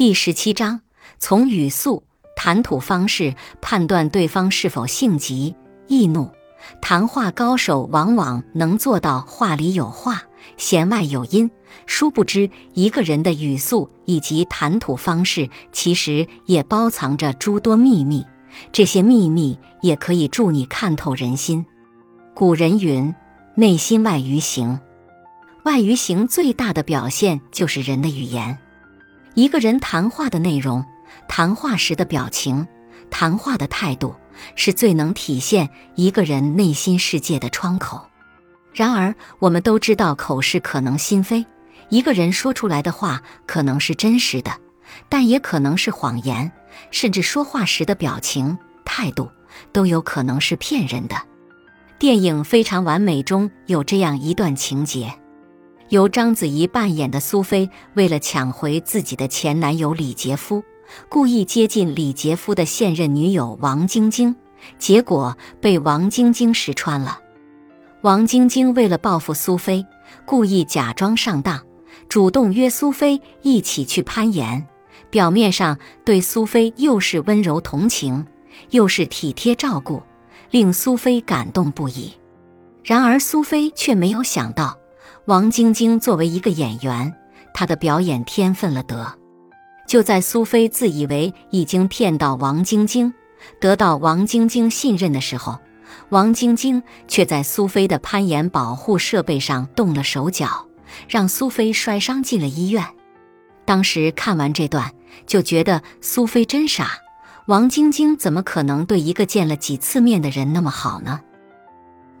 第十七章：从语速、谈吐方式判断对方是否性急、易怒。谈话高手往往能做到话里有话，弦外有音。殊不知，一个人的语速以及谈吐方式，其实也包藏着诸多秘密。这些秘密也可以助你看透人心。古人云：“内心外于行。”外于行最大的表现就是人的语言。一个人谈话的内容、谈话时的表情、谈话的态度，是最能体现一个人内心世界的窗口。然而，我们都知道口是可能心非，一个人说出来的话可能是真实的，但也可能是谎言，甚至说话时的表情、态度都有可能是骗人的。电影《非常完美》中有这样一段情节。由章子怡扮演的苏菲，为了抢回自己的前男友李杰夫，故意接近李杰夫的现任女友王晶晶，结果被王晶晶识穿了。王晶晶为了报复苏菲，故意假装上当，主动约苏菲一起去攀岩，表面上对苏菲又是温柔同情，又是体贴照顾，令苏菲感动不已。然而苏菲却没有想到。王晶晶作为一个演员，她的表演天分了得。就在苏菲自以为已经骗到王晶晶，得到王晶晶信任的时候，王晶晶却在苏菲的攀岩保护设备上动了手脚，让苏菲摔伤进了医院。当时看完这段，就觉得苏菲真傻。王晶晶怎么可能对一个见了几次面的人那么好呢？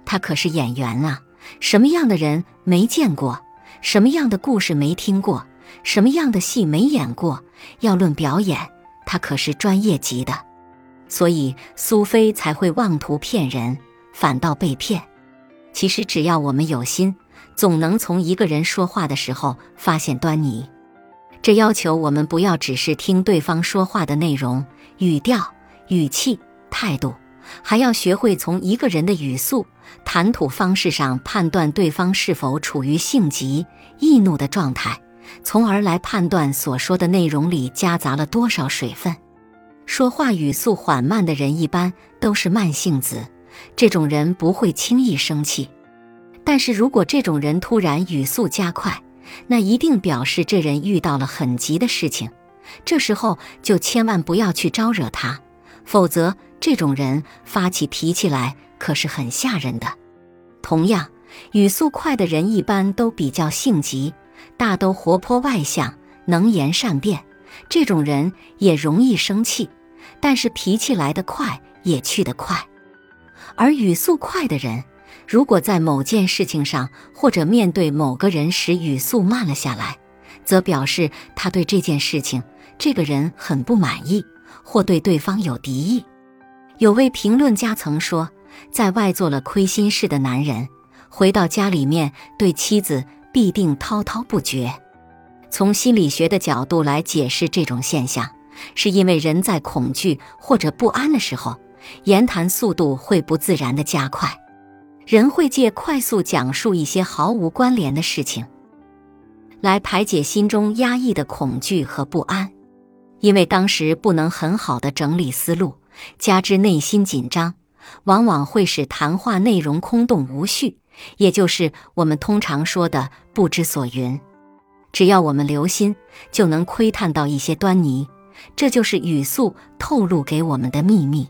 她可是演员啊！什么样的人没见过？什么样的故事没听过？什么样的戏没演过？要论表演，他可是专业级的，所以苏菲才会妄图骗人，反倒被骗。其实只要我们有心，总能从一个人说话的时候发现端倪。这要求我们不要只是听对方说话的内容、语调、语气、态度。还要学会从一个人的语速、谈吐方式上判断对方是否处于性急、易怒的状态，从而来判断所说的内容里夹杂了多少水分。说话语速缓慢的人一般都是慢性子，这种人不会轻易生气。但是如果这种人突然语速加快，那一定表示这人遇到了很急的事情，这时候就千万不要去招惹他，否则。这种人发起脾气来可是很吓人的。同样，语速快的人一般都比较性急，大都活泼外向，能言善辩。这种人也容易生气，但是脾气来得快，也去得快。而语速快的人，如果在某件事情上或者面对某个人时语速慢了下来，则表示他对这件事情、这个人很不满意，或对对方有敌意。有位评论家曾说，在外做了亏心事的男人，回到家里面对妻子必定滔滔不绝。从心理学的角度来解释这种现象，是因为人在恐惧或者不安的时候，言谈速度会不自然的加快，人会借快速讲述一些毫无关联的事情，来排解心中压抑的恐惧和不安，因为当时不能很好的整理思路。加之内心紧张，往往会使谈话内容空洞无序，也就是我们通常说的不知所云。只要我们留心，就能窥探到一些端倪，这就是语速透露给我们的秘密。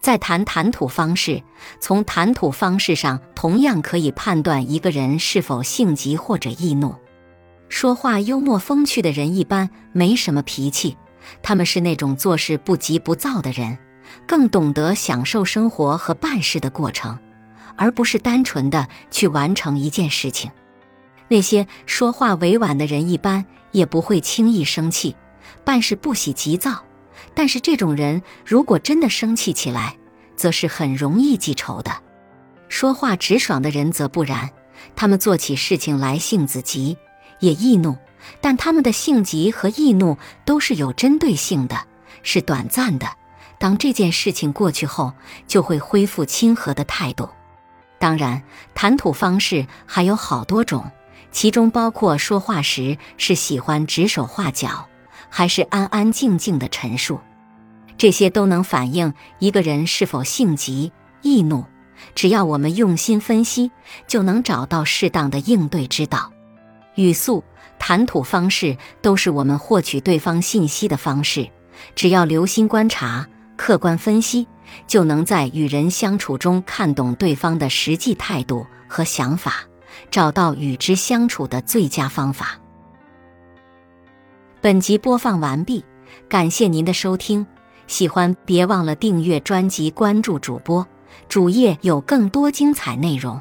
再谈谈吐方式，从谈吐方式上同样可以判断一个人是否性急或者易怒。说话幽默风趣的人一般没什么脾气，他们是那种做事不急不躁的人。更懂得享受生活和办事的过程，而不是单纯的去完成一件事情。那些说话委婉的人一般也不会轻易生气，办事不喜急躁。但是这种人如果真的生气起来，则是很容易记仇的。说话直爽的人则不然，他们做起事情来性子急，也易怒，但他们的性急和易怒都是有针对性的，是短暂的。当这件事情过去后，就会恢复亲和的态度。当然，谈吐方式还有好多种，其中包括说话时是喜欢指手画脚，还是安安静静的陈述，这些都能反映一个人是否性急易怒。只要我们用心分析，就能找到适当的应对之道。语速、谈吐方式都是我们获取对方信息的方式。只要留心观察、客观分析，就能在与人相处中看懂对方的实际态度和想法，找到与之相处的最佳方法。本集播放完毕，感谢您的收听。喜欢别忘了订阅专辑、关注主播。主页有更多精彩内容。